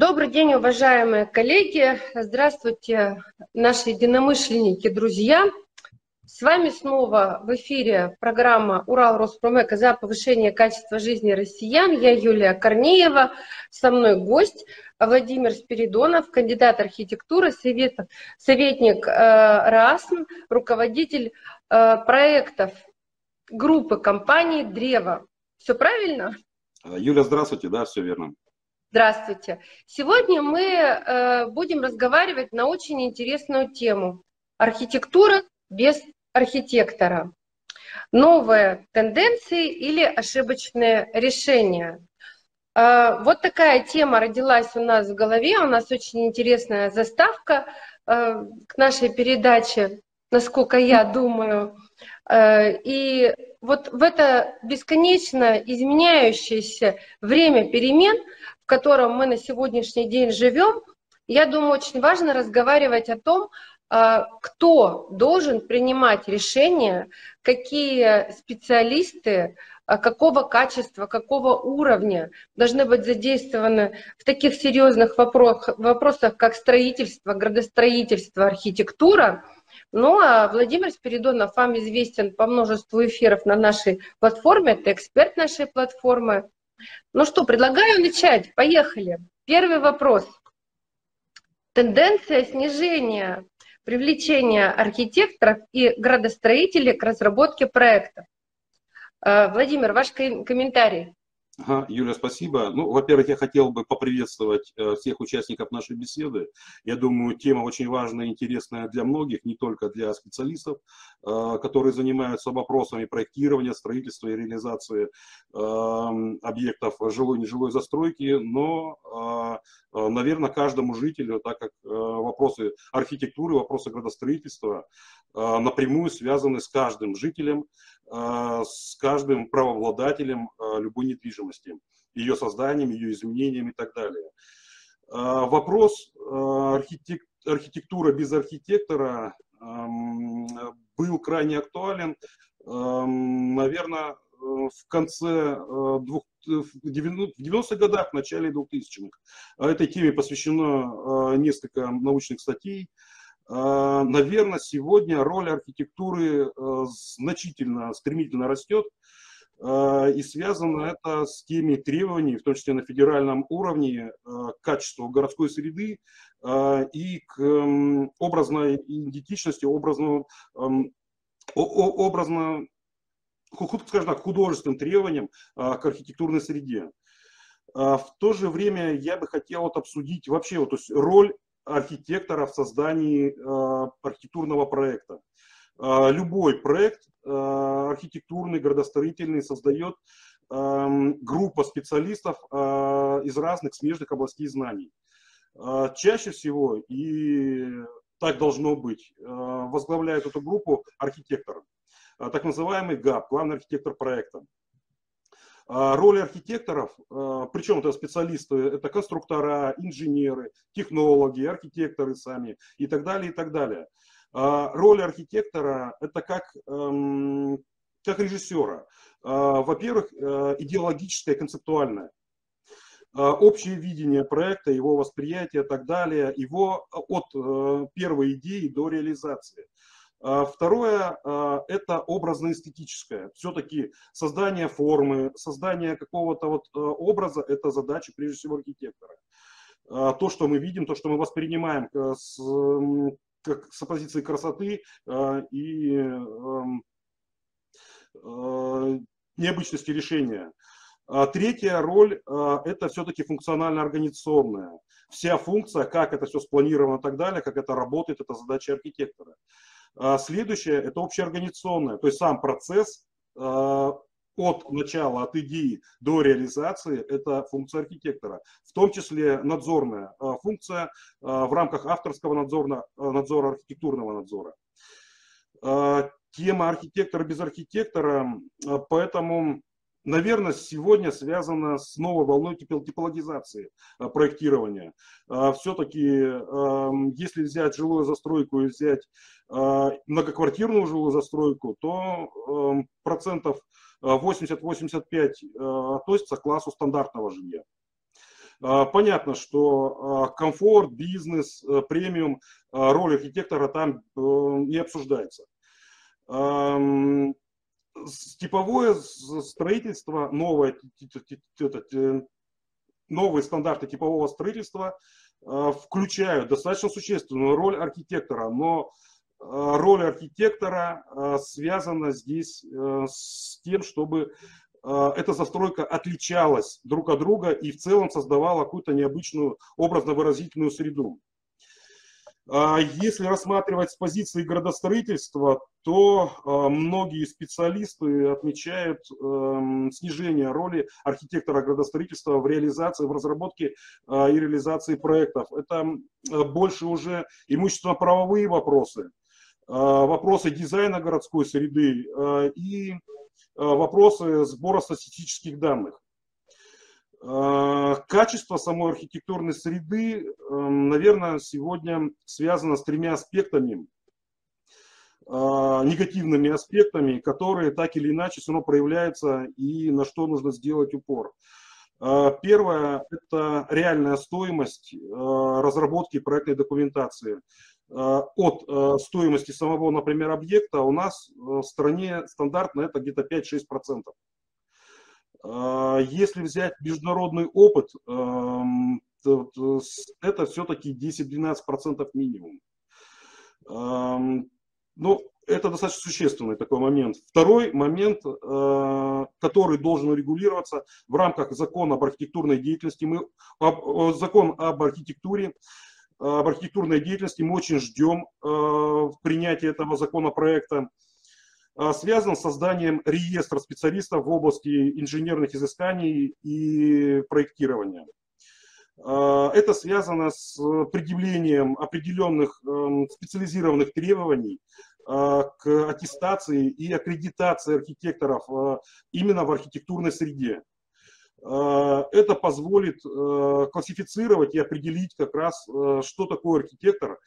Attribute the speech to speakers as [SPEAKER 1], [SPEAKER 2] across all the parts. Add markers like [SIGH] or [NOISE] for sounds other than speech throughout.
[SPEAKER 1] Добрый день, уважаемые коллеги. Здравствуйте, наши единомышленники, друзья. С вами снова в эфире программа «Урал Роспромека» за повышение качества жизни россиян. Я Юлия Корнеева, со мной гость Владимир Спиридонов, кандидат архитектуры, совет, советник э, РАСМ, руководитель э, проектов группы компаний «Древо». Все правильно?
[SPEAKER 2] Юля, здравствуйте, да, все верно.
[SPEAKER 1] Здравствуйте. Сегодня мы э, будем разговаривать на очень интересную тему. Архитектура без архитектора. Новые тенденции или ошибочные решения. Э, вот такая тема родилась у нас в голове. У нас очень интересная заставка э, к нашей передаче, насколько я думаю. И вот в это бесконечно изменяющееся время перемен – котором мы на сегодняшний день живем, я думаю, очень важно разговаривать о том, а, кто должен принимать решения, какие специалисты, а, какого качества, какого уровня должны быть задействованы в таких серьезных вопросах, как строительство, градостроительство, архитектура. Ну а Владимир Спиридонов вам известен по множеству эфиров на нашей платформе, это эксперт нашей платформы. Ну что, предлагаю начать. Поехали. Первый вопрос. Тенденция снижения привлечения архитекторов и градостроителей к разработке проектов. Э, Владимир, ваш комментарий.
[SPEAKER 2] Ага, Юля, спасибо. Ну, во-первых, я хотел бы поприветствовать э, всех участников нашей беседы. Я думаю, тема очень важная и интересная для многих, не только для специалистов, э, которые занимаются вопросами проектирования, строительства и реализации эм, объектов жилой и нежилой застройки, но, э, наверное, каждому жителю, так как вопросы архитектуры, вопросы градостроительства напрямую связаны с каждым жителем, с каждым правообладателем любой недвижимости недвижимости, ее созданием, ее изменением и так далее. А, вопрос а, архитек... архитектура без архитектора был крайне актуален, наверное, в конце а, двух, в 90-х годах, в начале 2000-х. Этой теме посвящено несколько научных статей. Наверное, сегодня роль архитектуры значительно, стремительно растет. А, и связано это с теми требованиями, в том числе на федеральном уровне, а, к качеству городской среды а, и к образной идентичности, образному, образно, скажем так, художественным требованиям к архитектурной среде. В то же время я бы хотел вот обсудить вообще вот, то есть роль архитектора в создании архитектурного проекта. Любой проект архитектурный, градостроительный создает эм, группа специалистов э, из разных смежных областей знаний. Э, чаще всего, и так должно быть, э, возглавляет эту группу архитектор, так называемый ГАП, главный архитектор проекта. Роли архитекторов, причем это специалисты, это конструктора, инженеры, технологи, архитекторы сами и так далее, и так далее. Роль архитектора – это как эм, как режиссера. А, во-первых, э, идеологическое, концептуальное. А, общее видение проекта, его восприятие и так далее, его от э, первой идеи до реализации. А, второе – это образно-эстетическое. Все-таки создание формы, создание какого-то вот э, образа – это задача прежде всего архитектора. То, что мы видим, то, что мы воспринимаем как с позиции красоты и эм, Э, необычности решения. А третья роль э, – это все-таки функционально-организационная. Вся функция, как это все спланировано и так далее, как это работает, это задача архитектора. А следующее – это общеорганизационная, то есть сам процесс э, от начала, от идеи до реализации – это функция архитектора. В том числе надзорная функция в рамках авторского надзора, надзора архитектурного надзора тема архитектора без архитектора, а, поэтому, наверное, сегодня связана с новой волной типологизации а, проектирования. А, Все-таки, если взять жилую застройку и взять многоквартирную жилую застройку, то процентов 80-85 относится к классу стандартного жилья. Понятно, что комфорт, бизнес, премиум, роль архитектора там не обсуждается. Типовое строительство, новое, новые стандарты типового строительства включают достаточно существенную роль архитектора, но роль архитектора связана здесь с тем, чтобы эта застройка отличалась друг от друга и в целом создавала какую-то необычную образно-выразительную среду. А, если рассматривать с позиции градостроительства, то многие специалисты отмечают эм, снижение роли архитектора градостроительства в реализации, в разработке и реализации проектов. Это больше уже имущественно-правовые вопросы, вопросы дизайна городской среды и Э, вопросы сбора статистических данных. Э, качество самой архитектурной среды, эм, наверное, сегодня связано с тремя аспектами, э, негативными аспектами, которые так или иначе все равно проявляются и на что нужно сделать упор. Первое – это реальная стоимость разработки проектной документации. Э, от э, стоимости самого, например, объекта у нас э, в стране стандартно это где-то 5-6%. Если взять международный опыт, эм, это все-таки 10-12% минимум. Эм, ну, это достаточно существенный такой момент. Второй момент, который должен регулироваться в рамках закона об архитектурной деятельности, мы, закон об архитектуре, об архитектурной деятельности. Мы очень ждем э, принятия этого законопроекта. Э, связан с созданием реестра специалистов в области инженерных изысканий и проектирования. Э, это связано с предъявлением определенных специализированных требований к аттестации и аккредитации архитекторов именно в архитектурной среде. Э, это позволит э, классифицировать и определить как раз, э, что такое архитектор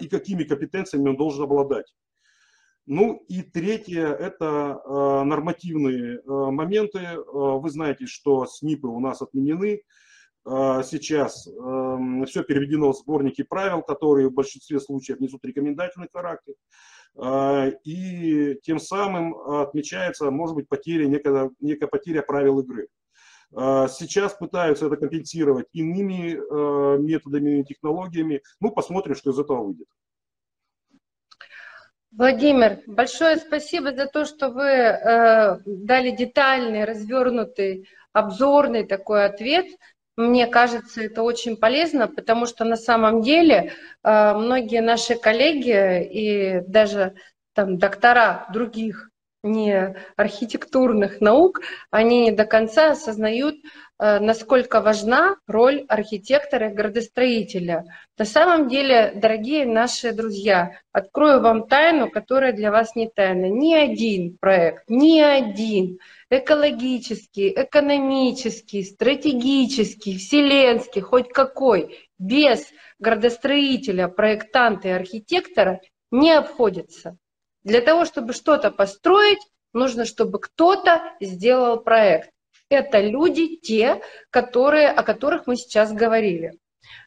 [SPEAKER 2] и какими компетенциями он должен обладать. Ну и третье – это нормативные моменты. Вы знаете, что СНИПы у нас отменены. Сейчас все переведено в сборники правил, которые в большинстве случаев несут рекомендательный характер. И тем самым отмечается, может быть, потеря, некая, некая потеря правил игры. А, сейчас пытаются это компенсировать иными э, методами и технологиями. Ну, посмотрим, что из этого выйдет.
[SPEAKER 1] Владимир, большое спасибо за то, что вы э, дали детальный, развернутый, обзорный такой ответ. Мне кажется, это очень полезно, потому что на самом деле э, многие наши коллеги и даже там доктора других не архитектурных наук, они не до конца осознают, э, насколько важна роль архитектора и градостроителя. На самом деле, дорогие наши друзья, открою вам тайну, которая для вас не тайна. Ни один проект, ни один экологический, экономический, стратегический, вселенский, хоть какой, без градостроителя, проектанта и архитектора не обходится. Для того, чтобы что-то построить, нужно, чтобы кто-то сделал проект. Это люди, те, которые, о которых мы сейчас говорили.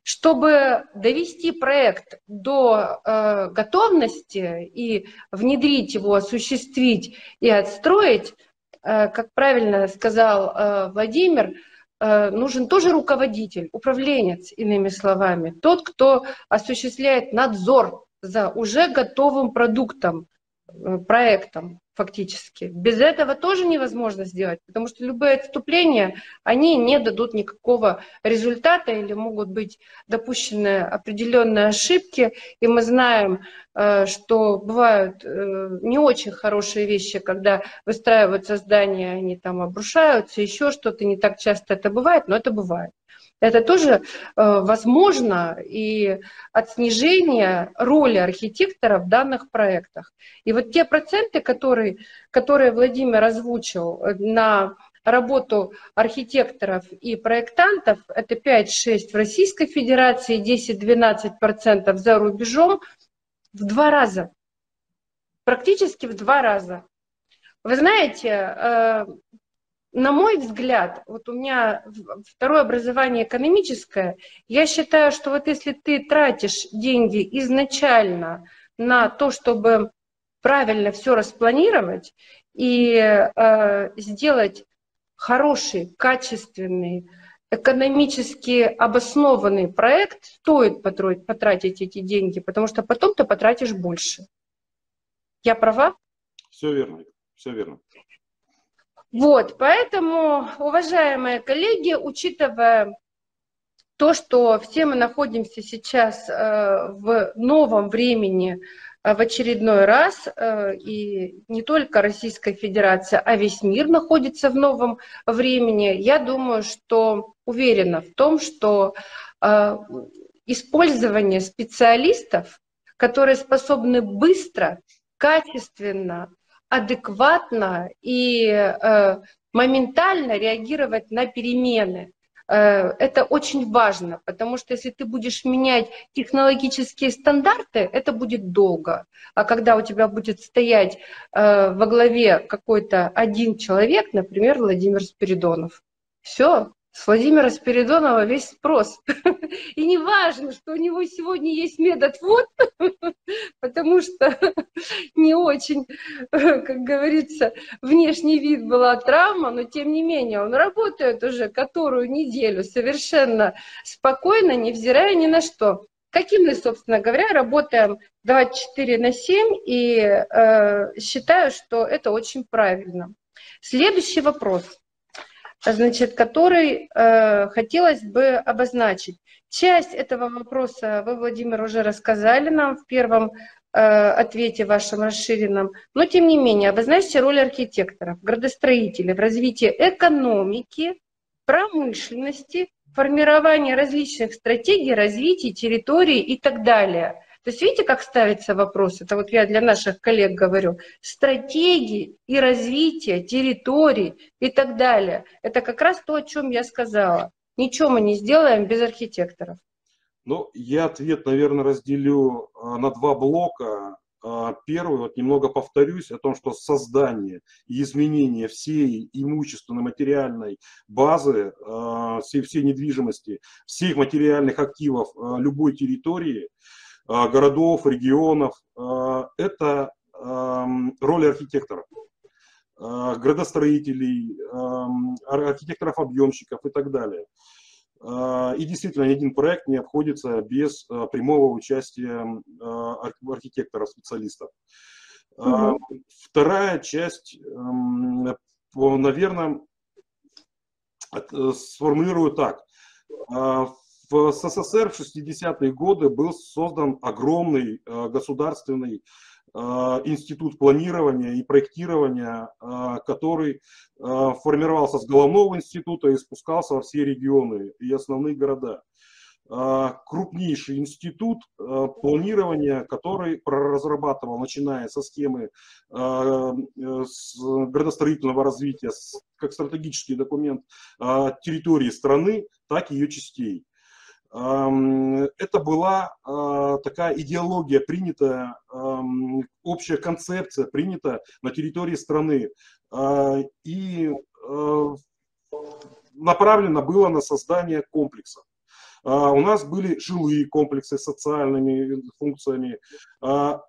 [SPEAKER 1] Чтобы довести проект до э, готовности и внедрить его, осуществить и отстроить, э, как правильно сказал э, Владимир, э, нужен тоже руководитель, управленец, иными словами, тот, кто осуществляет надзор за уже готовым продуктом, проектом фактически. Без этого тоже невозможно сделать, потому что любые отступления, они не дадут никакого результата или могут быть допущены определенные ошибки. И мы знаем, э, что бывают э, не очень хорошие вещи, когда выстраиваются здания, они там обрушаются, еще что-то, не так часто это бывает, но это бывает. Это тоже э, возможно и от снижения роли архитектора в данных проектах. И вот те проценты, которые, которые Владимир озвучил э, на работу архитекторов и проектантов, это 5-6 в Российской Федерации, 10-12% за рубежом, в два раза. Практически в два раза. Вы знаете, э, на мой взгляд, вот у меня второе образование экономическое, я считаю, что вот если ты тратишь деньги изначально на то, чтобы правильно все распланировать и э, сделать хороший, качественный, экономически обоснованный проект, стоит потратить эти деньги, потому что потом ты потратишь больше. Я права?
[SPEAKER 2] Все верно, все верно.
[SPEAKER 1] Вот, поэтому, уважаемые коллеги, учитывая то, что все мы находимся сейчас э, в новом времени в очередной раз, э, и не только Российская Федерация, а весь мир находится в новом времени, я думаю, что уверена в том, что использование специалистов, которые способны быстро, качественно адекватно и э, моментально реагировать на перемены. Э, это очень важно, потому что если ты будешь менять технологические стандарты, это будет долго. А когда у тебя будет стоять э, во главе какой-то один человек, например, Владимир Спиридонов, все, с Владимира Спиридонова весь спрос. [LAUGHS] И не важно, что у него сегодня есть метод вот, [LAUGHS] потому что [LAUGHS] не очень, как говорится, внешний вид была травма, но тем не менее он работает уже которую неделю совершенно спокойно, невзирая ни на что. Каким мы, собственно говоря, работаем 24 на 7 и э, считаю, что это очень правильно. Следующий вопрос – значит, который э, хотелось бы обозначить. Часть этого вопроса вы, Владимир, уже рассказали нам в первом э, ответе вашем расширенном, но тем не менее обозначьте роль архитекторов, градостроителей в развитии экономики, промышленности, формирования различных стратегий развития территории и так далее – то есть видите, как ставится вопрос? Это вот я для наших коллег говорю. Стратегии и развитие территорий и так далее. Это как раз то, о чем я сказала. Ничего мы не сделаем без архитекторов.
[SPEAKER 2] Ну, я ответ, наверное, разделю а, на два блока. А, первый, вот немного повторюсь о том, что создание и изменение всей имущественной материальной базы, а, всей, всей недвижимости, всех материальных активов любой территории – городов, регионов. А, это роль архитекторов, а, градостроителей, архитекторов-объемщиков и так далее. И действительно, ни один проект не обходится без прямого участия архитекторов, специалистов. Угу. Вторая часть, наверное, сформулирую так. В СССР в 60-е годы был создан огромный э, государственный э, институт планирования и проектирования, э, который формировался с головного института и спускался во все регионы и основные города. Крупнейший институт планирования, который разрабатывал, начиная со схемы градостроительного развития, как стратегический документ территории страны, так и ее частей это была а, такая идеология принятая, общая концепция принята на территории страны а, и а, направлено было на создание комплекса. У нас были жилые комплексы с социальными функциями,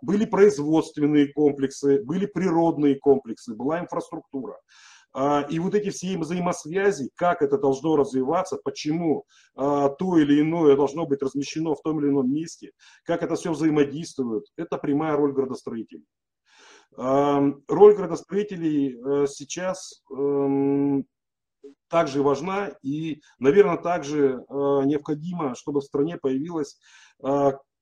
[SPEAKER 2] были производственные комплексы, были природные комплексы, была инфраструктура. А, и вот эти все взаимосвязи, как это должно развиваться, почему а, то или иное должно быть размещено в том или ином месте, как это все взаимодействует, это прямая роль градостроителей. А, роль градостроителей э, сейчас эм, также важна и, наверное, также э, необходимо, чтобы в стране появилась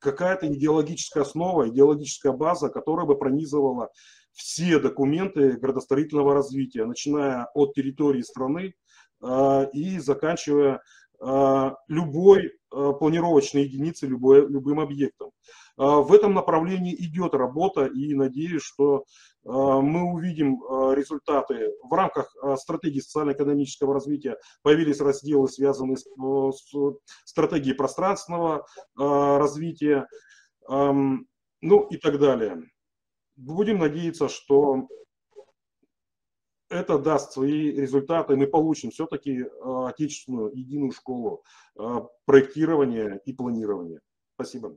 [SPEAKER 2] какая-то идеологическая основа, идеологическая база, которая бы пронизывала все документы градостроительного развития, начиная от территории страны э, и заканчивая э, любой э, планировочной единицей, любой, любым объектом. В этом направлении идет работа и надеюсь, что мы увидим результаты. В рамках стратегии социально-экономического развития появились разделы, связанные с, стратегией пространственного развития, ну и так далее будем надеяться, что это даст свои результаты, мы получим все-таки отечественную единую школу проектирования и планирования. Спасибо.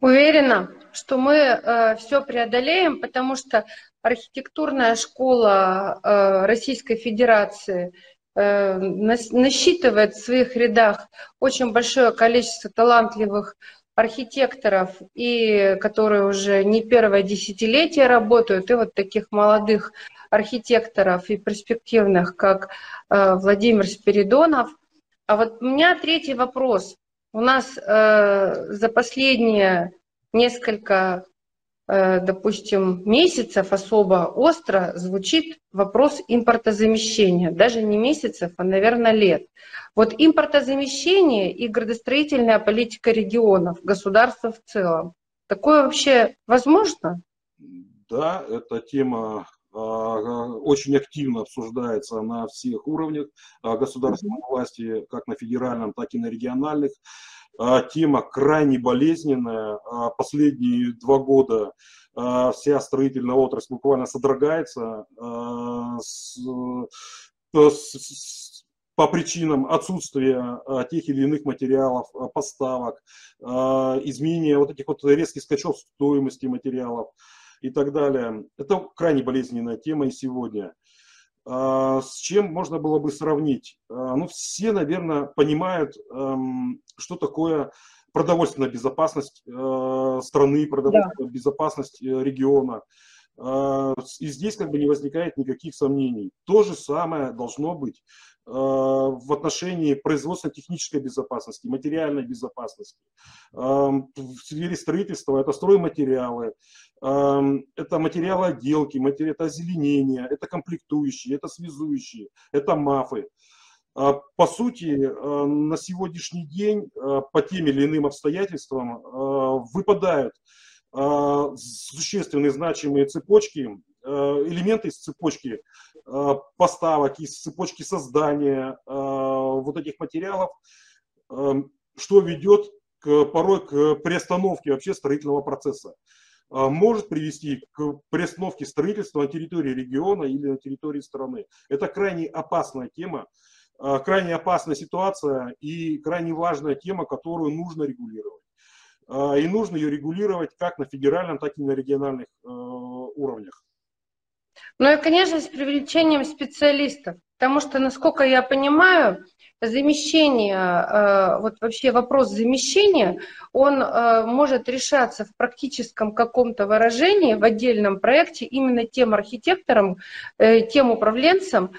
[SPEAKER 1] Уверена, что мы э, все преодолеем, потому что архитектурная школа э, Российской Федерации э, насчитывает в своих рядах очень большое количество талантливых архитекторов, и которые уже не первое десятилетие работают, и вот таких молодых архитекторов и перспективных, как э, Владимир Спиридонов. А вот у меня третий вопрос. У нас э, за последние несколько, допустим, месяцев особо остро звучит вопрос импортозамещения. Даже не месяцев, а, наверное, лет. Вот импортозамещение и градостроительная политика регионов, государства в целом. Такое вообще возможно?
[SPEAKER 2] Да, эта тема а, очень активно обсуждается на всех уровнях а, государственной власти, как на федеральном, так и на региональных. А, тема крайне болезненная. Последние два года вся строительная отрасль буквально содрогается по причинам отсутствия тех или иных материалов, поставок, изменения вот этих вот резких скачков стоимости материалов и так далее. Это крайне болезненная тема и сегодня. А, с чем можно было бы сравнить? А, ну, все, наверное, понимают, эм, что такое продовольственная безопасность э, страны, продовольственная да. безопасность э, региона. А, и здесь как бы не возникает никаких сомнений. То же самое должно быть Э, в отношении производственно-технической безопасности, материальной безопасности. Эм, в сфере строительства это стройматериалы, это материалы отделки, это озеленение, это комплектующие, это связующие, это мафы. По сути, на сегодняшний день по тем или иным обстоятельствам выпадают существенные значимые цепочки Э, элементы из цепочки э, поставок, из цепочки создания э, вот этих материалов, что ведет к, порой к приостановке вообще строительного процесса. Может привести к приостановке строительства на территории региона или на территории страны. Это крайне опасная тема, крайне опасная ситуация и крайне важная тема, которую нужно регулировать. И нужно ее регулировать как на федеральном, так и на региональных уровнях.
[SPEAKER 1] Ну и, конечно, с привлечением специалистов, потому что, насколько я понимаю, замещение, э, вот вообще вопрос замещения, он э, может решаться в практическом каком-то выражении, в отдельном проекте именно тем архитектором, э, тем управленцем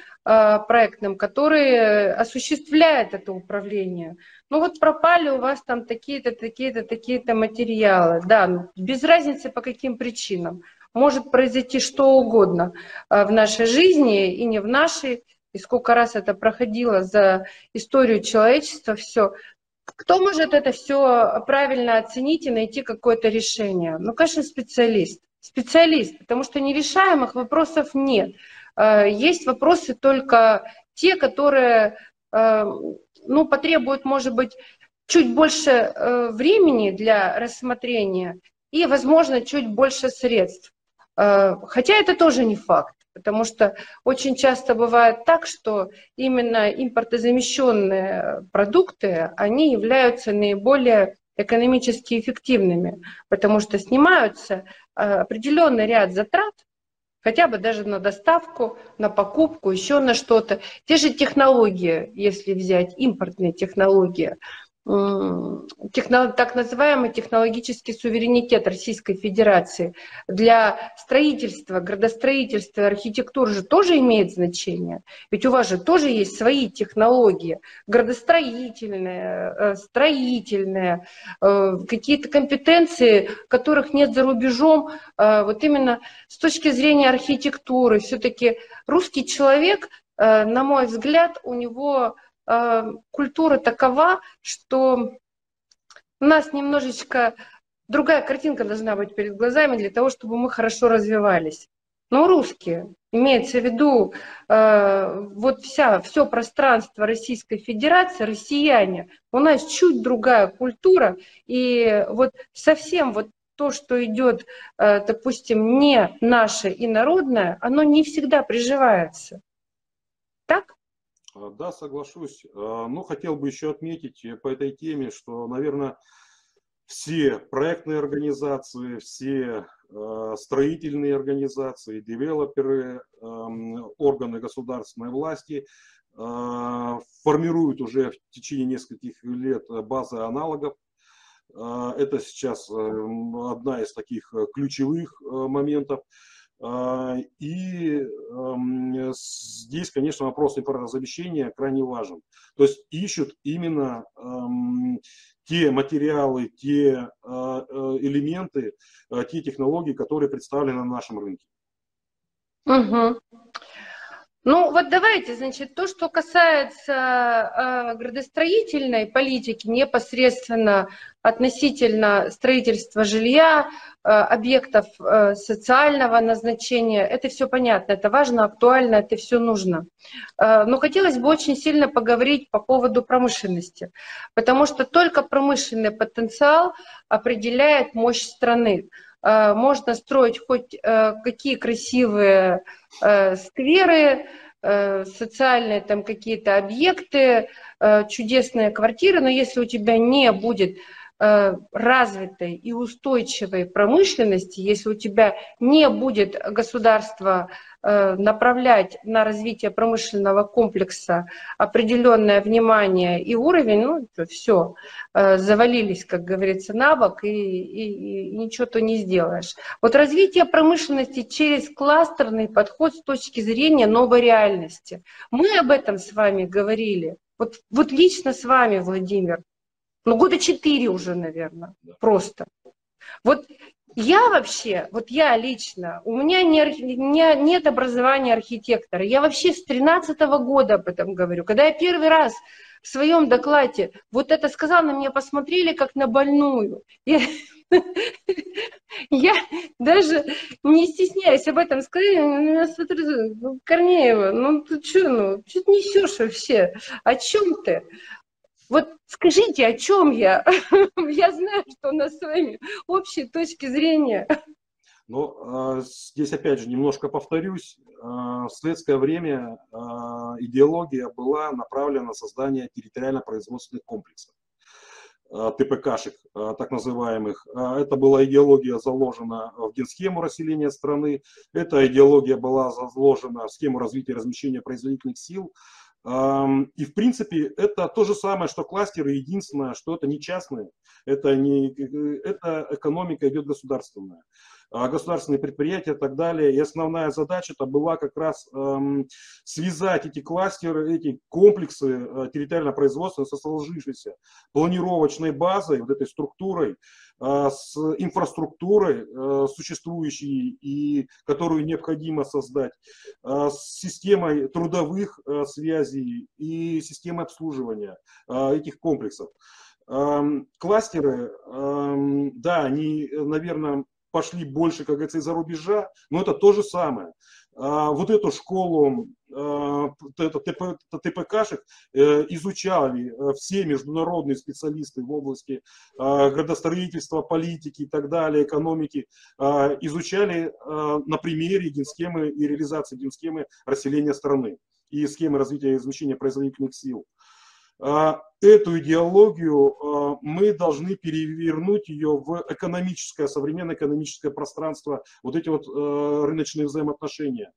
[SPEAKER 1] проектным, который осуществляет это управление. Ну вот пропали у вас там такие-то, такие-то, такие-то материалы, да, ну, без разницы по каким причинам может произойти что угодно э, в нашей жизни и не в нашей. И сколько раз это проходило за историю человечества, все. Кто может это все правильно оценить и найти какое-то решение? Ну, конечно, специалист. Специалист, потому что нерешаемых вопросов нет. Э, есть вопросы только те, которые э, ну, потребуют, может быть, чуть больше времени для рассмотрения и, возможно, чуть больше средств. Э, хотя это тоже не факт, потому что очень часто бывает так, что именно импортозамещенные продукты, они являются наиболее экономически эффективными, потому что снимаются э, определенный ряд затрат, хотя бы даже на доставку, на покупку, еще на что-то. Те же технологии, если взять импортные технологии, так называемый технологический суверенитет Российской Федерации для строительства, градостроительства, архитектуры же тоже имеет значение. Ведь у вас же тоже есть свои технологии, градостроительные, э, строительные, э, какие-то компетенции, которых нет за рубежом. Э, вот именно с точки зрения архитектуры, все-таки русский человек, на мой взгляд, у него культура такова, что у нас немножечко другая картинка должна быть перед глазами для того, чтобы мы хорошо развивались. Но русские, имеется в виду э, вот вся, все пространство Российской Федерации, россияне, у нас чуть другая культура, и вот совсем вот то, что идет, э, допустим, не наше и народное, оно не всегда приживается.
[SPEAKER 2] А, да, соглашусь. А, ну, хотел бы еще отметить по этой теме, что, наверное, все проектные организации, все э, строительные организации, девелоперы, э, органы государственной власти э, формируют уже в течение нескольких лет базы аналогов. Э, это сейчас э, одна из таких ключевых э, моментов. И э, здесь, конечно, вопрос импортозамещения крайне важен. То есть ищут именно э, те материалы, те э, элементы, те технологии, которые представлены на нашем рынке.
[SPEAKER 1] Угу. Ну вот давайте, значит, то, что касается э, градостроительной политики, непосредственно относительно строительства жилья, э, объектов э, социального назначения, это все понятно, это важно, актуально, это все нужно. Э, но хотелось бы очень сильно поговорить по поводу промышленности, потому что только промышленный потенциал определяет мощь страны. Э, можно строить хоть э, какие красивые скверы, социальные там какие-то объекты, чудесные квартиры, но если у тебя не будет развитой и устойчивой промышленности, если у тебя не будет государства Э, направлять на развитие промышленного комплекса определенное внимание и уровень, ну, все, э, завалились, как говорится, на бок, и, и, и ничего-то не сделаешь. Вот развитие промышленности через кластерный подход с точки зрения новой реальности. Мы об этом с вами говорили. Вот, вот лично с вами, Владимир, ну, года четыре уже, наверное, просто. Вот я вообще, вот я лично, у меня не, не, нет образования архитектора. Я вообще с 13 -го года об этом говорю. Когда я первый раз в своем докладе вот это сказал, на меня посмотрели как на больную. Я, я даже не стесняюсь об этом сказать. Я смотрю, ну, Корнеева, ну ты что, ну, что ты несешь вообще? О чем ты? Вот скажите, о чем я? [LAUGHS] Я знаю, что у нас с вами общие точки зрения.
[SPEAKER 2] Ну, здесь опять же немножко повторюсь. А, в советское время а, идеология была направлена на создание территориально-производственных комплексов. ТПКшек, так называемых. Это была идеология заложена в генсхему расселения страны, эта идеология была заложена в схему развития и размещения производительных сил, и в принципе это то же самое, что кластеры, единственное, что это не частные, это, не, это экономика идет государственная. А государственные предприятия и так далее. И основная задача это была как раз эм, связать эти кластеры, эти комплексы э, территориально-производственные со сложившейся планировочной базой, вот этой структурой, э, с инфраструктурой э, существующей и которую необходимо создать, э, с системой трудовых э, связей и системой обслуживания э, этих комплексов. Эм, кластеры, эм, да, они, наверное, пошли больше, как говорится, из-за рубежа, но это то же самое. А, вот эту школу а, это э, изучали э, все международные специалисты в области а, градостроительства, политики и так далее, экономики, изучали на примере генсхемы и реализации генсхемы расселения страны и схемы развития и размещения производительных сил. А, эту идеологию а, мы должны перевернуть ее в экономическое, современное экономическое пространство, вот эти вот а, рыночные взаимоотношения.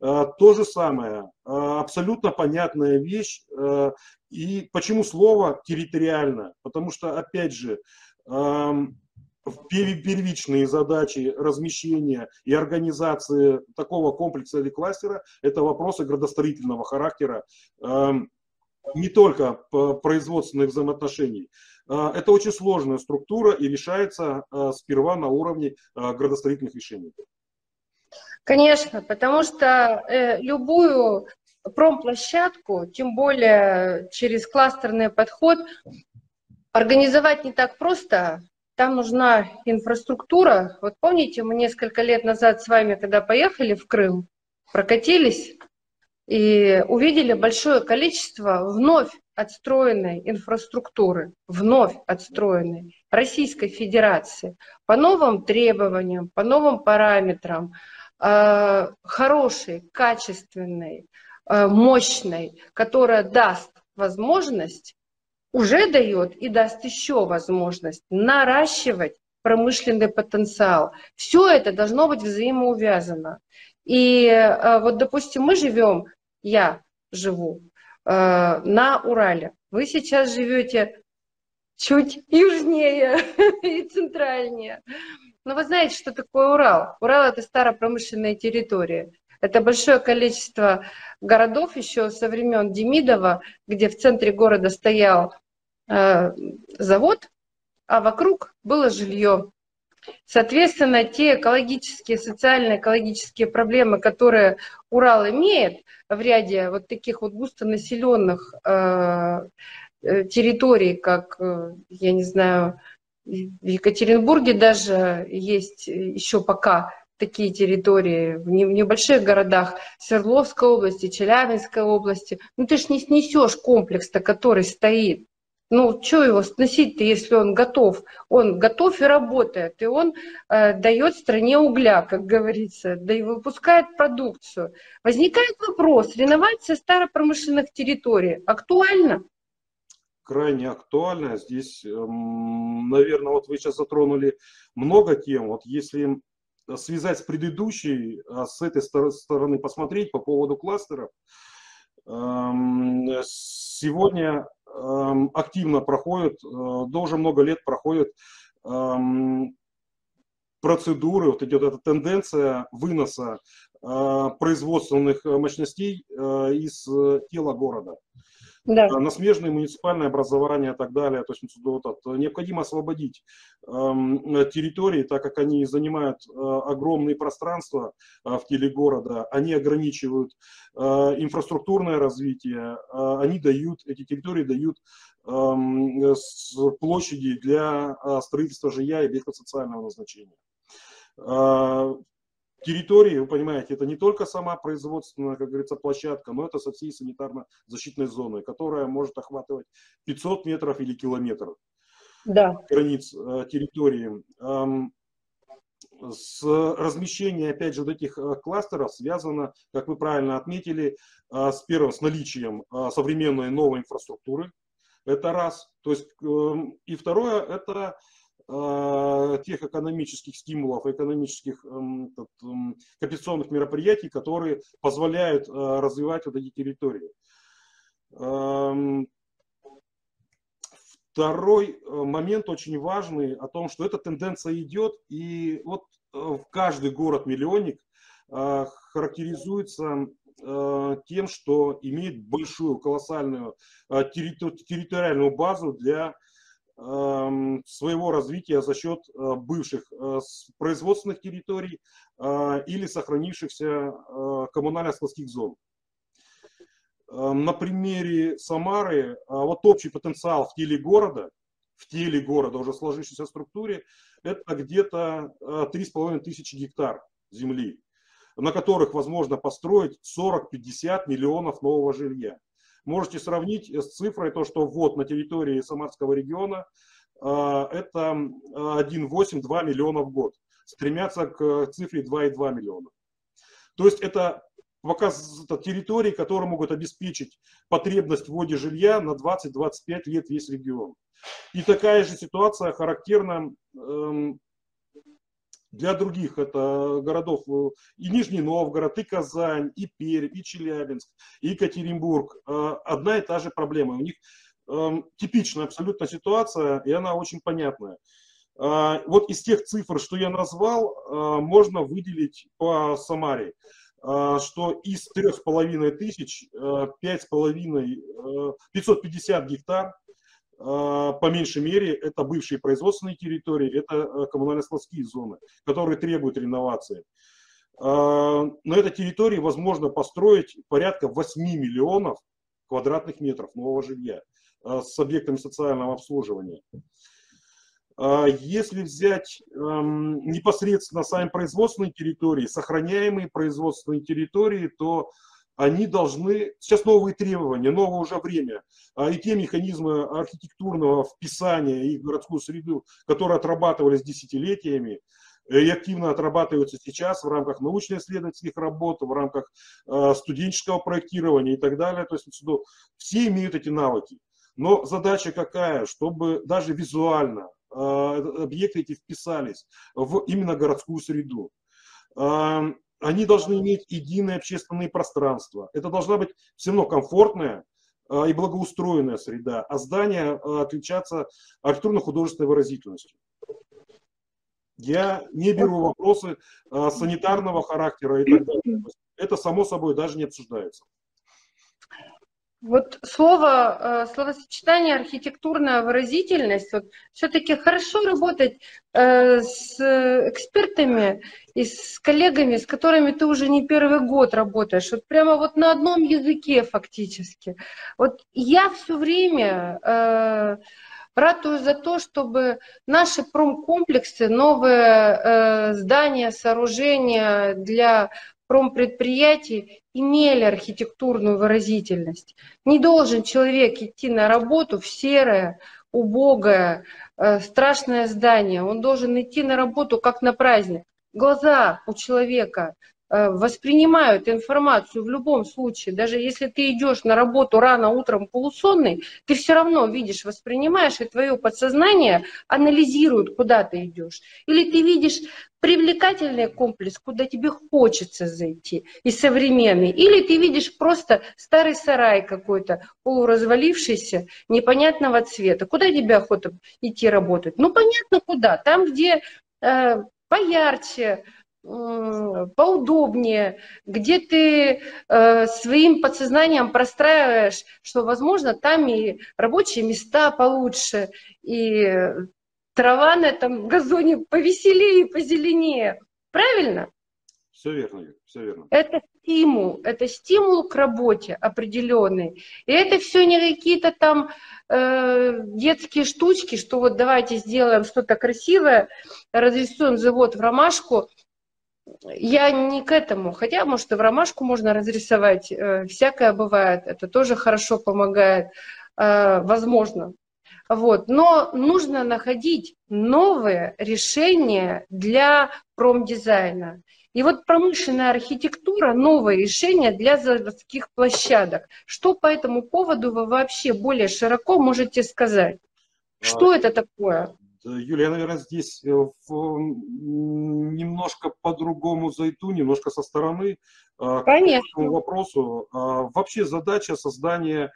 [SPEAKER 2] То же самое, абсолютно понятная вещь. И почему слово территориально? Потому что, опять же, первичные задачи размещения и организации такого комплекса или кластера – это вопросы градостроительного характера, не только производственных взаимоотношений. А, это очень сложная структура и решается а, сперва на уровне градостроительных решений.
[SPEAKER 1] Конечно, потому что э, любую промплощадку, тем более через кластерный подход, организовать не так просто. Там нужна инфраструктура. Вот помните, мы несколько лет назад с вами, когда поехали в Крым, прокатились, и увидели большое количество вновь отстроенной инфраструктуры, вновь отстроенной Российской Федерации по новым требованиям, по новым параметрам, э, хорошей, качественной, э, мощной, которая даст возможность, уже дает и даст еще возможность наращивать промышленный потенциал. Все это должно быть взаимоувязано. И э, вот, допустим, мы живем, я живу Э, на Урале. Вы сейчас живете чуть южнее [LAUGHS] и центральнее. Но вы знаете, что такое Урал? Урал – это старопромышленная территория. Это большое количество городов еще со времен Демидова, где в центре города стоял э, завод, а вокруг было жилье. Соответственно, те экологические, социально-экологические проблемы, которые Урал имеет в ряде вот таких вот густонаселенных э, э, территорий, как, э, я не знаю, в Екатеринбурге даже есть еще пока такие территории в небольших городах Свердловской области, Челябинской области. Ну ты ж не снесешь комплекс-то, который стоит. Ну, что его сносить-то, если он готов? Он готов и работает, и он э, дает стране угля, как говорится, да и выпускает продукцию. Возникает вопрос, реновация старопромышленных территорий актуальна?
[SPEAKER 2] Крайне актуально. Здесь, эм, наверное, вот вы сейчас затронули много тем. Вот если связать с предыдущей, а с этой стороны посмотреть по поводу кластеров, эм, сегодня Эм, активно проходит, э, тоже много лет проходит эм, процедуры, вот идет эта тенденция выноса э, производственных мощностей э, из тела города да. Э, на смежные муниципальные образования и так далее. То есть вот, вот, необходимо освободить э, территории, так как они занимают э, огромные пространства э, в теле города, они ограничивают э, инфраструктурное развитие, э, они дают, эти территории дают э, площади для э, строительства жилья и объектов социального назначения. Территории, вы понимаете, это не только сама производственная, как говорится, площадка, но это со всей санитарно-защитной зоной, которая может охватывать 500 метров или километр да. границ э, территории. С размещением, опять же, вот этих э, кластеров связано, как вы правильно отметили, э, с первым, с наличием современной новой инфраструктуры. Это раз. То есть, эм, и второе, это тех экономических стимулов, экономических эм, эм, компенсационных мероприятий, которые позволяют э, развивать вот эти территории. Эм, второй э, момент очень важный о том, что эта тенденция идет, и вот в каждый город-миллионник характеризуется тем, что имеет большую, колоссальную территориальную базу для своего развития за счет э, бывших э, производственных территорий э, или сохранившихся коммунально-складских зон. Эм, на примере Самары вот общий потенциал в теле города, в теле города, уже сложившейся структуре, это где-то 3,5 тысячи гектар земли, на которых возможно построить 40-50 миллионов нового жилья. Можете сравнить с цифрой то, что вот на территории Самарского региона а, это 1,8-2 миллиона в год. Стремятся к цифре 2,2 миллиона. То есть это показ это территории, которые могут обеспечить потребность в вводе жилья на 20-25 лет весь регион. И такая же ситуация характерна эм, для других это городов э, и Нижний Новгород, и Казань, и Пермь, и Челябинск, и Екатеринбург. Э, одна и та же проблема. У них эм, типичная абсолютно ситуация, и она очень понятная. Э, вот из тех цифр, что я назвал, можно выделить по Самаре, что из трех с половиной тысяч, пять с половиной, 550 гектар по меньшей мере, это бывшие производственные территории, это э, коммунально-складские зоны, которые требуют реновации. А, на этой территории возможно построить порядка 8 миллионов квадратных метров нового жилья а, с объектами социального обслуживания. Если взять эм, непосредственно сами производственные территории, сохраняемые производственные территории, то они должны, сейчас новые требования, новое уже время, а, и те механизмы архитектурного вписания и городскую среду, которые отрабатывались десятилетиями, э, и активно отрабатываются сейчас в рамках научно-исследовательских работ, в рамках э, студенческого проектирования и так далее. То есть все имеют эти навыки. Но задача какая? Чтобы даже визуально э, объекты эти вписались в именно городскую среду они должны иметь единое общественное пространство. Это должна быть все равно комфортная а, и благоустроенная среда, а здания а, отличаться архитектурно-художественной выразительностью. Я не беру вопросы а, санитарного характера и так далее. Это само собой даже не обсуждается.
[SPEAKER 1] Вот слово, э, словосочетание архитектурная выразительность, вот все-таки хорошо работать э, с экспертами и с коллегами, с которыми ты уже не первый год работаешь, вот прямо вот на одном языке фактически. Вот я все время э, ратую за то, чтобы наши промкомплексы, новые здания, сооружения для промпредприятий имели архитектурную выразительность. Не должен человек идти на работу в серое, убогое, э, страшное здание. Он должен идти на работу как на праздник. Глаза у человека воспринимают информацию в любом случае, даже если ты идешь на работу рано утром полусонный, ты все равно видишь, воспринимаешь, и твое подсознание анализирует, куда ты идешь. Или ты видишь привлекательный комплекс, куда тебе хочется зайти, и современный. Или ты видишь просто старый сарай какой-то, полуразвалившийся, непонятного цвета. Куда тебе охота идти работать? Ну, понятно, куда. Там, где э, поярче, поудобнее, где ты э, своим подсознанием простраиваешь, что, возможно, там и рабочие места получше, и трава на этом газоне повеселее и позеленее. Правильно?
[SPEAKER 2] Все верно, все верно.
[SPEAKER 1] Это стимул, это стимул к работе определенный. И это все не какие-то там э, детские штучки, что вот давайте сделаем что-то красивое, разрисуем завод в ромашку, я не к этому. Хотя, может, и в ромашку можно разрисовать. Э, всякое бывает. Это тоже хорошо помогает. Э, возможно. Вот. Но нужно находить новые решения для промдизайна. И вот промышленная архитектура – новое решение для заводских площадок. Что по этому поводу вы вообще более широко можете сказать? Что а, это такое?
[SPEAKER 2] Юлия, я, наверное, здесь э, немножко по-другому зайду, немножко со стороны
[SPEAKER 1] а, Конечно.
[SPEAKER 2] к этому вопросу. А, вообще задача создания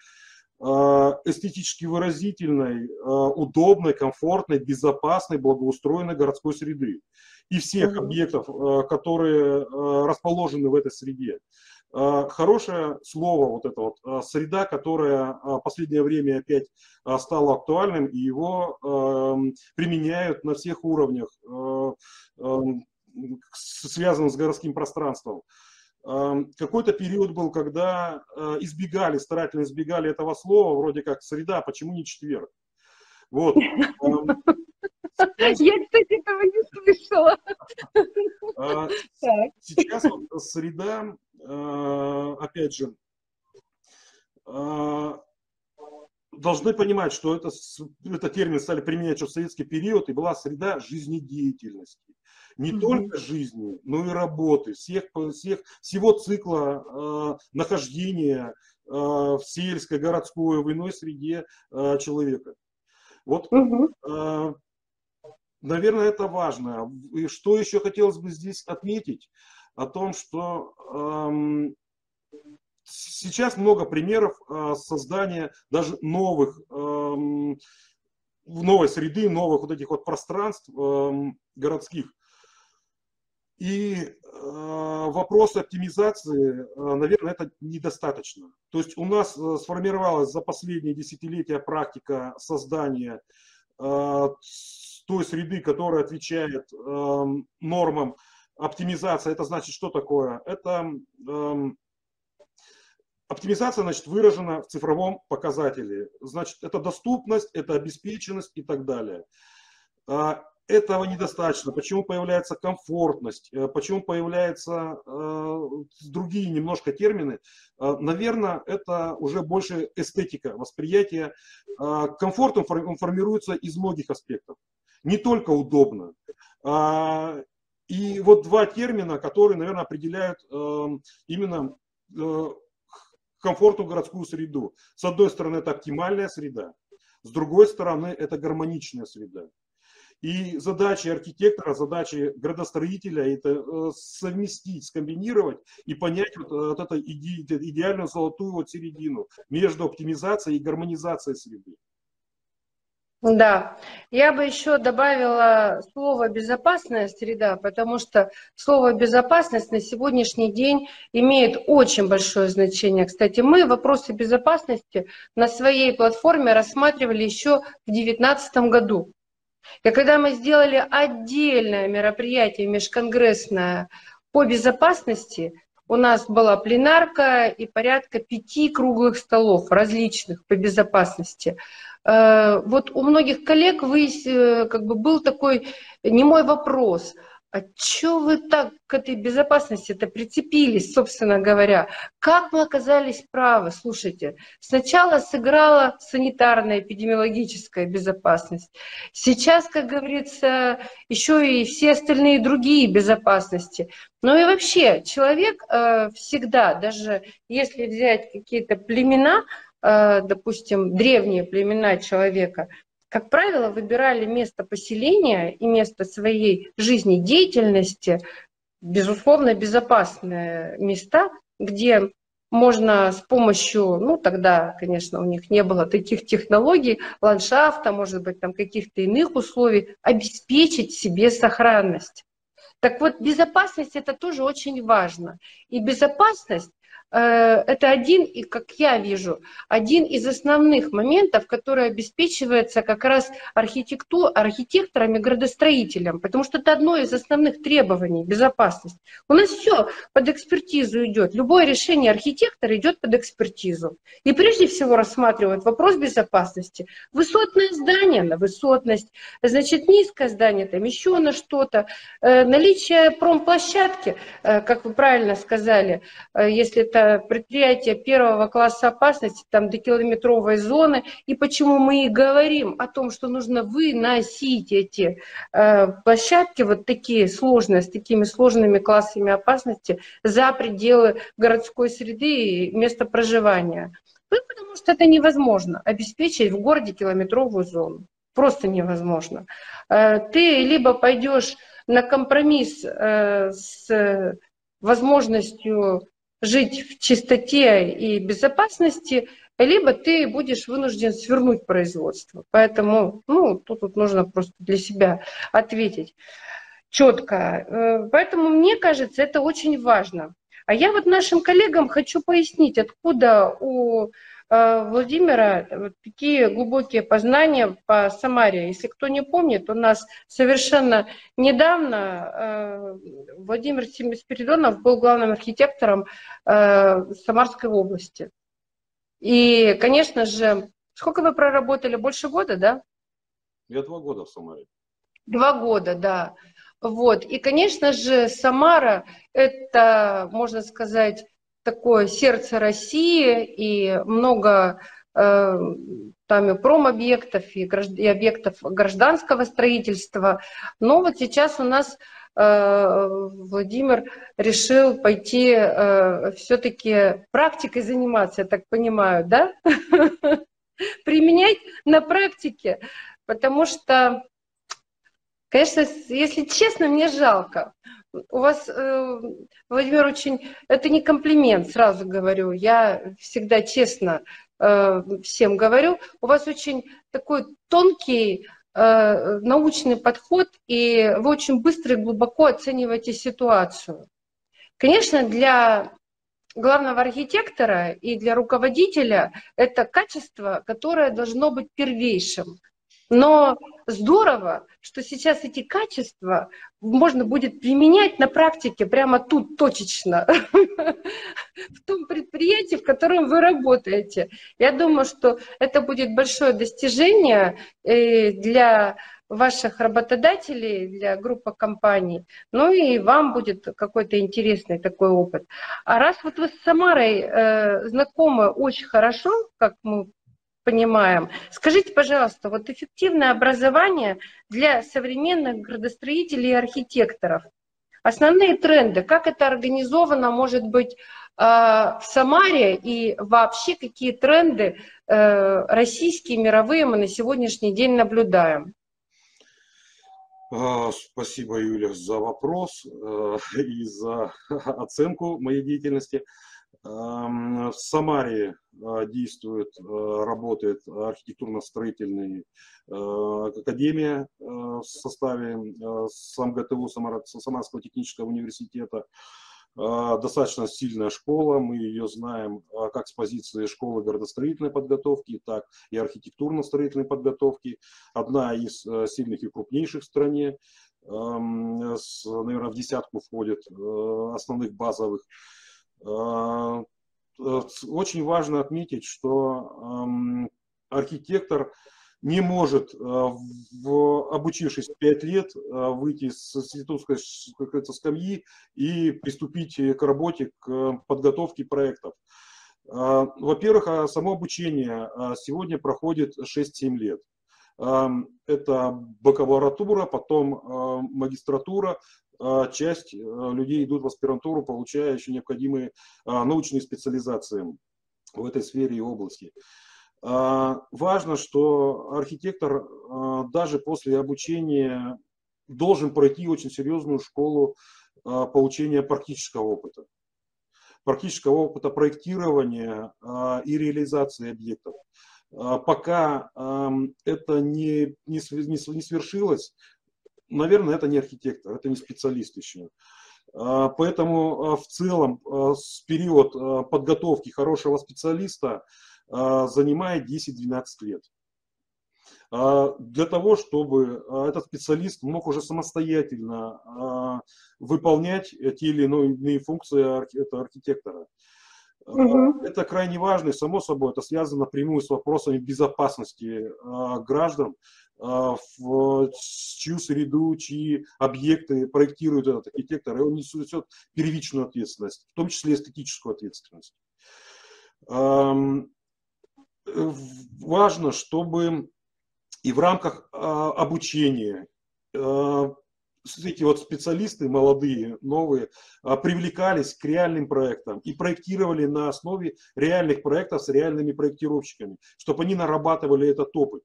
[SPEAKER 2] а, эстетически выразительной, удобной, комфортной, безопасной, благоустроенной городской среды и всех объектов, которые расположены в этой среде. А, хорошее слово, вот это вот, а, среда, которая в последнее время опять а, стала актуальным, и его применяют на всех уровнях, связанных с городским пространством. Какой-то период был, когда избегали, старательно избегали этого слова, вроде как среда, почему не четверг? Вот. [LAUGHS]
[SPEAKER 1] Я, кстати, этого не слышала.
[SPEAKER 2] Сейчас среда Э, опять же, э, должны понимать, что это, этот термин стали применять еще в советский период, и была среда жизнедеятельности. Не mm-hmm. только жизни, но и работы, всех, всех, всего цикла э, нахождения э, в сельской, городской, в иной среде э, человека. Вот, э, наверное, это важно. И что еще хотелось бы здесь отметить? о том, что эм, сейчас много примеров э, создания даже новых, эм, новой среды, новых вот этих вот пространств эм, городских. И э, вопрос оптимизации, э, наверное, это недостаточно. То есть у нас э, сформировалась за последние десятилетия практика создания э, той среды, которая отвечает э, нормам Оптимизация, это значит что такое? Это эм, оптимизация, значит, выражена в цифровом показателе. Значит, это доступность, это обеспеченность и так далее. А, этого недостаточно. Почему появляется комфортность? Э, почему появляются э, другие немножко термины? Э, наверное, это уже больше эстетика восприятия. Э, комфорт он формируется из многих аспектов. Не только удобно. Э, и вот два термина, которые, наверное, определяют э, именно э, комфортную городскую среду. С одной стороны, это оптимальная среда, с другой стороны, это гармоничная среда. И задачи архитектора, задачи градостроителя – это э, совместить, скомбинировать и понять вот, вот эту иде, идеальную золотую вот середину между оптимизацией и гармонизацией среды.
[SPEAKER 1] Да, я бы еще добавила слово «безопасная среда», потому что слово «безопасность» на сегодняшний день имеет очень большое значение. Кстати, мы вопросы безопасности на своей платформе рассматривали еще в 2019 году. И когда мы сделали отдельное мероприятие межконгрессное по безопасности, у нас была пленарка и порядка пяти круглых столов различных по безопасности. Э, вот у многих коллег вы, э, как бы был такой немой вопрос – а что вы так к этой безопасности-то прицепились, собственно говоря? Как мы оказались правы? Слушайте, сначала сыграла санитарная эпидемиологическая безопасность. Сейчас, как говорится, еще и все остальные другие безопасности. Ну и вообще, человек э, всегда, даже если взять какие-то племена, допустим, древние племена человека, как правило, выбирали место поселения и место своей жизнедеятельности, безусловно, безопасные места, где можно с помощью, ну тогда, конечно, у них не было таких технологий, ландшафта, может быть, там каких-то иных условий, обеспечить себе сохранность. Так вот, безопасность это тоже очень важно. И безопасность Э, это один, и как я вижу, один из основных моментов, который обеспечивается как раз архитекту, архитекторами, градостроителям, потому что это одно из основных требований – безопасность. У нас все под экспертизу идет. Любое решение архитектора идет под экспертизу. И прежде всего рассматривают вопрос безопасности. Высотное здание на высотность, значит, низкое здание там еще на что-то. Э, наличие промплощадки, э, как вы правильно сказали, если это предприятия первого класса опасности, там до километровой зоны, и почему мы и говорим о том, что нужно выносить эти э, площадки, вот такие сложные, с такими сложными классами опасности, за пределы городской среды и места проживания. Ну, потому что это невозможно обеспечить в городе километровую зону. Просто невозможно. Э, ты либо пойдешь на компромисс э, с возможностью жить в чистоте и безопасности, либо ты будешь вынужден свернуть производство. Поэтому ну, тут, тут нужно просто для себя ответить четко. Э, поэтому мне кажется, это очень важно. А я вот нашим коллегам хочу пояснить, откуда у Владимира вот такие глубокие познания по Самаре. Если кто не помнит, у нас совершенно недавно э, Владимир Спиридонов был главным архитектором э, Самарской области. И, конечно же, сколько вы проработали? Больше года, да?
[SPEAKER 2] Я два года в Самаре.
[SPEAKER 1] Два года, да. Вот. И, конечно же, Самара – это, можно сказать, такое сердце России и много э, там и промобъектов, и, гражд... и объектов гражданского строительства. Но вот сейчас у нас э, Владимир решил пойти э, все-таки практикой заниматься, я так понимаю, да? [LAUGHS] Применять на практике, потому что, конечно, если честно, мне жалко у вас, э, Владимир, очень... Это не комплимент, сразу говорю. Я всегда честно э, всем говорю. У вас очень такой тонкий э, научный подход, и вы очень быстро и глубоко оцениваете ситуацию. Конечно, для главного архитектора и для руководителя это качество, которое должно быть первейшим. Но здорово, что сейчас эти качества можно будет применять на практике прямо тут точечно, [LAUGHS] в том предприятии, в котором вы работаете. Я думаю, что это будет большое достижение э, для ваших работодателей, для группы компаний, ну и вам будет какой-то интересный такой опыт. А раз вот вы с Самарой э, знакомы очень хорошо, как мы понимаем, скажите, пожалуйста, вот эффективное образование для современных градостроителей и архитекторов, основные тренды, как это организовано, может быть, э, в Самаре и вообще какие тренды э, российские, мировые мы на сегодняшний день наблюдаем?
[SPEAKER 2] А, спасибо, Юля, за вопрос э, и за [LAUGHS] оценку моей деятельности. В Самаре а, действует, а, работает архитектурно-строительная академия в составе СамГТУ Самарского технического университета. Достаточно сильная школа, мы ее знаем как с позиции школы городостроительной подготовки, так и архитектурно-строительной подготовки. Одна из э, сильных и крупнейших в стране, с, наверное, в десятку входит э, основных базовых. А, э, очень важно отметить, что архитектор не может, э, обучившись 5 лет, э, выйти с институтской скамьи и приступить к работе, к подготовке проектов. Э, во-первых, а само обучение сегодня проходит 6-7 лет. Это бакалавратура, потом магистратура, часть людей идут в аспирантуру, получая еще необходимые научные специализации в этой сфере и области. А, важно, что архитектор а, даже после обучения должен пройти очень серьезную школу а, получения практического опыта. Практического опыта проектирования и реализации объектов. Пока это не, не, не свершилось, наверное, это не архитектор, это не специалист еще. Поэтому в целом с период подготовки хорошего специалиста а, занимает 10-12 лет. А, для того, чтобы а, этот специалист мог уже самостоятельно выполнять те или иные функции архитектора. Угу. Это крайне важно, и само собой это связано напрямую с вопросами безопасности граждан, в чью среду, чьи объекты проектирует этот архитектор, и он несет первичную ответственность, в том числе эстетическую ответственность важно, чтобы и в рамках а, обучения а, эти вот специалисты молодые, новые, а, привлекались к реальным проектам и проектировали на основе реальных проектов с реальными проектировщиками, чтобы они нарабатывали этот опыт.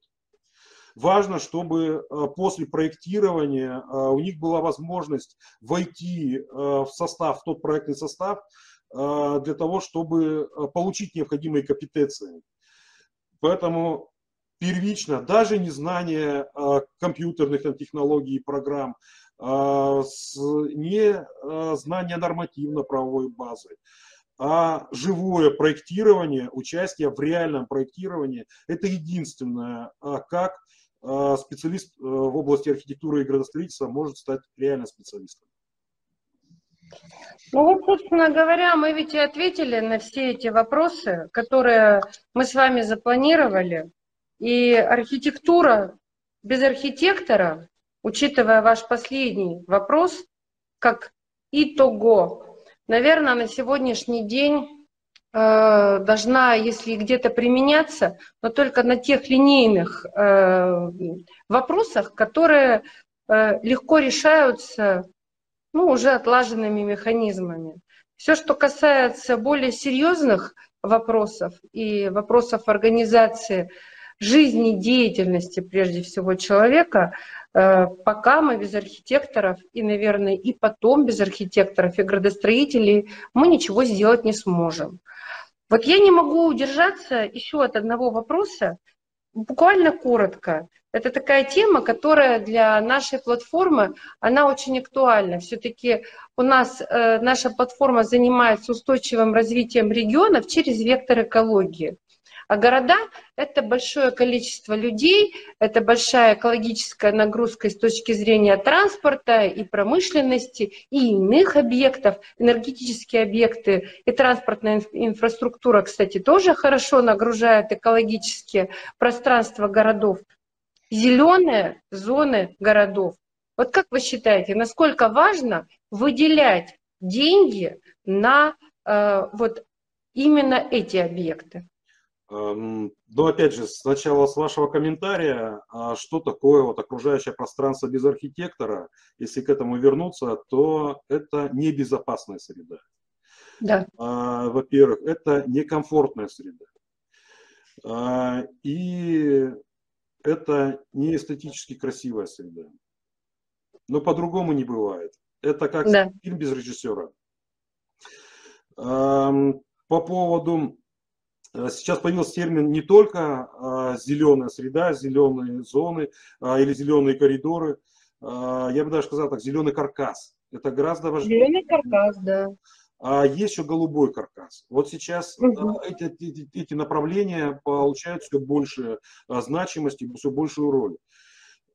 [SPEAKER 2] Важно, чтобы после проектирования у них была возможность войти в состав, в тот проектный состав, для того, чтобы получить необходимые компетенции. Поэтому первично, даже не знание а, компьютерных технологий и программ, не знание нормативно-правовой базы, а живое проектирование, участие в реальном проектировании – это единственное, как специалист э, в области архитектуры и градостроительства может стать реально специалистом.
[SPEAKER 1] Ну вот, собственно говоря, мы ведь и ответили на все эти вопросы, которые мы с вами запланировали. И архитектура без архитектора, учитывая ваш последний вопрос, как итого, наверное, на сегодняшний день должна, если где-то применяться, но только на тех линейных э, вопросах, которые э, легко решаются ну, уже отлаженными механизмами. Все, что касается более серьезных вопросов и вопросов организации жизни, деятельности, прежде всего, человека, э, пока мы без архитекторов и, наверное, и потом без архитекторов и градостроителей мы ничего сделать не сможем. Вот я не могу удержаться еще от одного вопроса, буквально коротко. Это такая тема, которая для нашей платформы, она очень актуальна. Все-таки у нас э, наша платформа занимается устойчивым развитием регионов через вектор экологии. А города – это большое количество людей, это большая экологическая нагрузка с точки зрения транспорта и промышленности, и иных объектов. Энергетические объекты и транспортная инфраструктура, кстати, тоже хорошо нагружают экологические пространства городов. зеленые зоны городов. Вот как вы считаете, насколько важно выделять деньги на э, вот именно эти объекты?
[SPEAKER 2] Эм, ну, опять же, сначала с вашего комментария, а что такое вот окружающее пространство без архитектора? Если к этому вернуться, то это небезопасная среда. Да. А, во-первых, это некомфортная среда. А, и это не эстетически красивая среда. Но по-другому не бывает. Это как да. фильм без режиссера. По поводу сейчас появился термин не только а, зеленая среда, зеленые зоны а, или зеленые коридоры, а, я бы даже сказал так, зеленый каркас. Это гораздо важнее.
[SPEAKER 1] Зеленый каркас, да.
[SPEAKER 2] А есть еще голубой каркас. Вот сейчас угу. эти, эти, эти направления получают все больше значимости, все большую роль.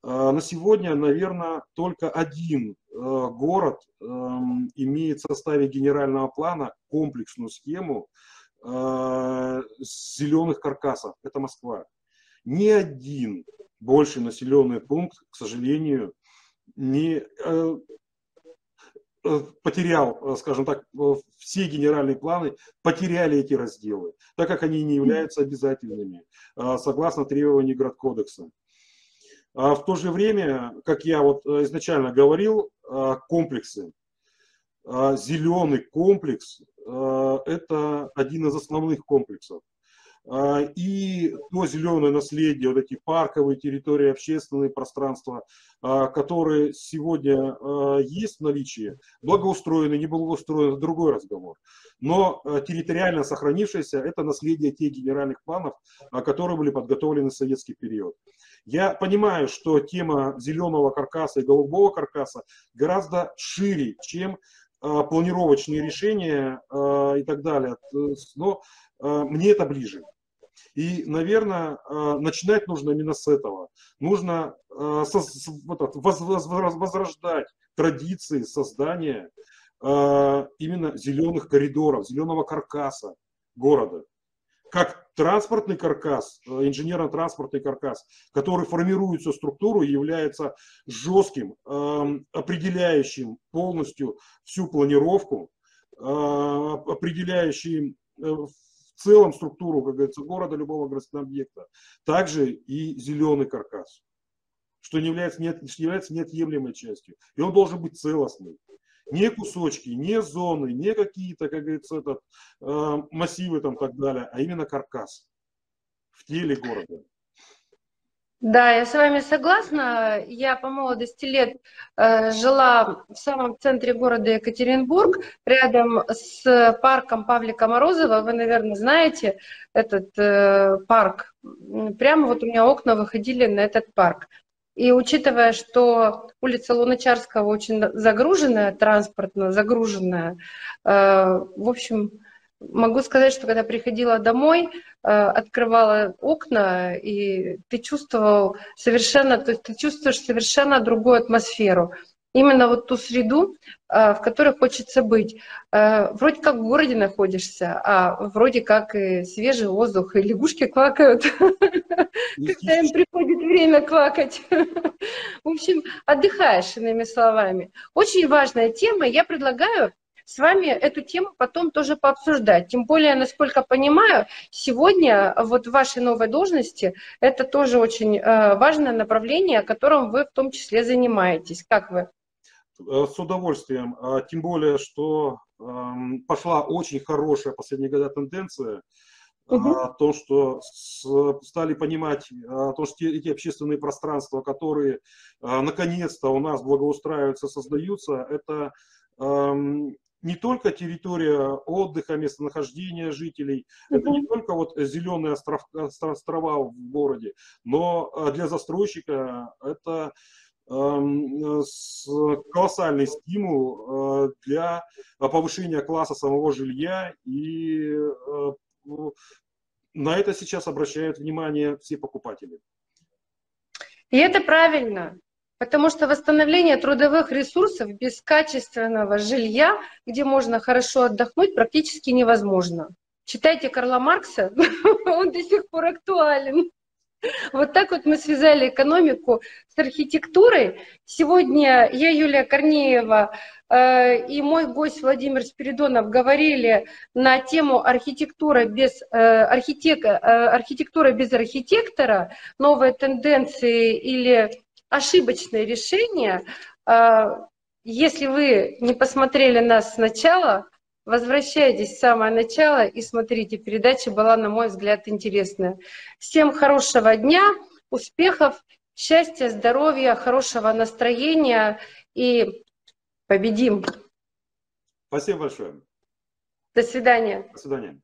[SPEAKER 2] На сегодня, наверное, только один город эм, имеет в составе генерального плана комплексную схему Э, зеленых каркасов. Это Москва. Ни один больше населенный пункт, к сожалению, не э, э, потерял, скажем так, все генеральные планы, потеряли эти разделы, так как они не являются обязательными, согласно требованиям Градкодекса. А в то же время, как я вот изначально говорил, комплексы, зеленый комплекс Э, это один из основных комплексов. А, и то зеленое наследие, вот эти парковые территории, общественные пространства, а, которые сегодня а, есть в наличии, благоустроены, не благоустроены, другой разговор. Но территориально сохранившееся – это наследие тех генеральных планов, которые были подготовлены в советский период. Я понимаю, что тема зеленого каркаса и голубого каркаса гораздо шире, чем а, планировочные решения а, и так далее. Но а, мне это ближе. И, наверное, начинать нужно именно с этого. Нужно возрождать традиции создания именно зеленых коридоров, зеленого каркаса города как транспортный каркас, э, инженерно-транспортный каркас, который формирует всю структуру и является жестким, эм, определяющим полностью всю планировку, э, определяющим э, в целом структуру, как говорится, города, любого городского объекта. Также и зеленый каркас, что не является, не, является неотъемлемой частью. И он должен быть целостный не кусочки, не зоны, не какие-то, как говорится, этот, э, массивы там так далее, а именно каркас в теле города.
[SPEAKER 1] Да, я с вами согласна. Я по молодости лет э, жила в самом центре города Екатеринбург, рядом с парком Павлика Морозова. Вы, наверное, знаете этот э, парк. Прямо вот у меня окна выходили на этот парк. И учитывая, что улица Луначарского очень загруженная, транспортно загруженная, э, в общем, могу сказать, что когда приходила домой, э, открывала окна, и ты чувствовал совершенно, то есть ты чувствуешь совершенно другую атмосферу именно вот ту среду, а, в которой хочется быть. А, вроде как в городе находишься, а вроде как и свежий воздух, и лягушки квакают, [LAUGHS] когда им приходит время квакать. В общем, отдыхаешь, иными словами. Очень важная тема. Я предлагаю с вами эту тему потом тоже пообсуждать. Тем более, насколько понимаю, сегодня вот в вашей новой должности это тоже очень э, важное направление, которым вы в том числе занимаетесь. Как вы?
[SPEAKER 2] Э, с удовольствием. А, тем более, что пошла очень хорошая последние года тенденция угу. о том, что стали понимать о том, что эти общественные пространства, которые а, наконец-то у нас благоустраиваются, создаются, это не только территория отдыха, местонахождения жителей, угу. это не только вот зеленые остров, острова в городе, но а, для застройщика это Эм, колоссальный стимул э, для повышения класса самого жилья, и э, на это сейчас обращают внимание все покупатели.
[SPEAKER 1] И это правильно, потому что восстановление трудовых ресурсов без качественного жилья, где можно хорошо отдохнуть, практически невозможно. Читайте Карла Маркса, [LAUGHS] он до сих пор актуален. Вот так вот мы связали экономику с архитектурой. Сегодня я, Юлия Корнеева, э, и мой гость Владимир Спиридонов говорили на тему архитектура без, э, архитек, э, архитектура без архитектора, новые тенденции или ошибочные решения. Если вы не посмотрели нас сначала, Возвращайтесь в самое начало и смотрите. Передача была, на мой взгляд, интересная. Всем хорошего дня, успехов, счастья, здоровья, хорошего настроения и победим.
[SPEAKER 2] Спасибо большое.
[SPEAKER 1] До свидания.
[SPEAKER 2] До свидания.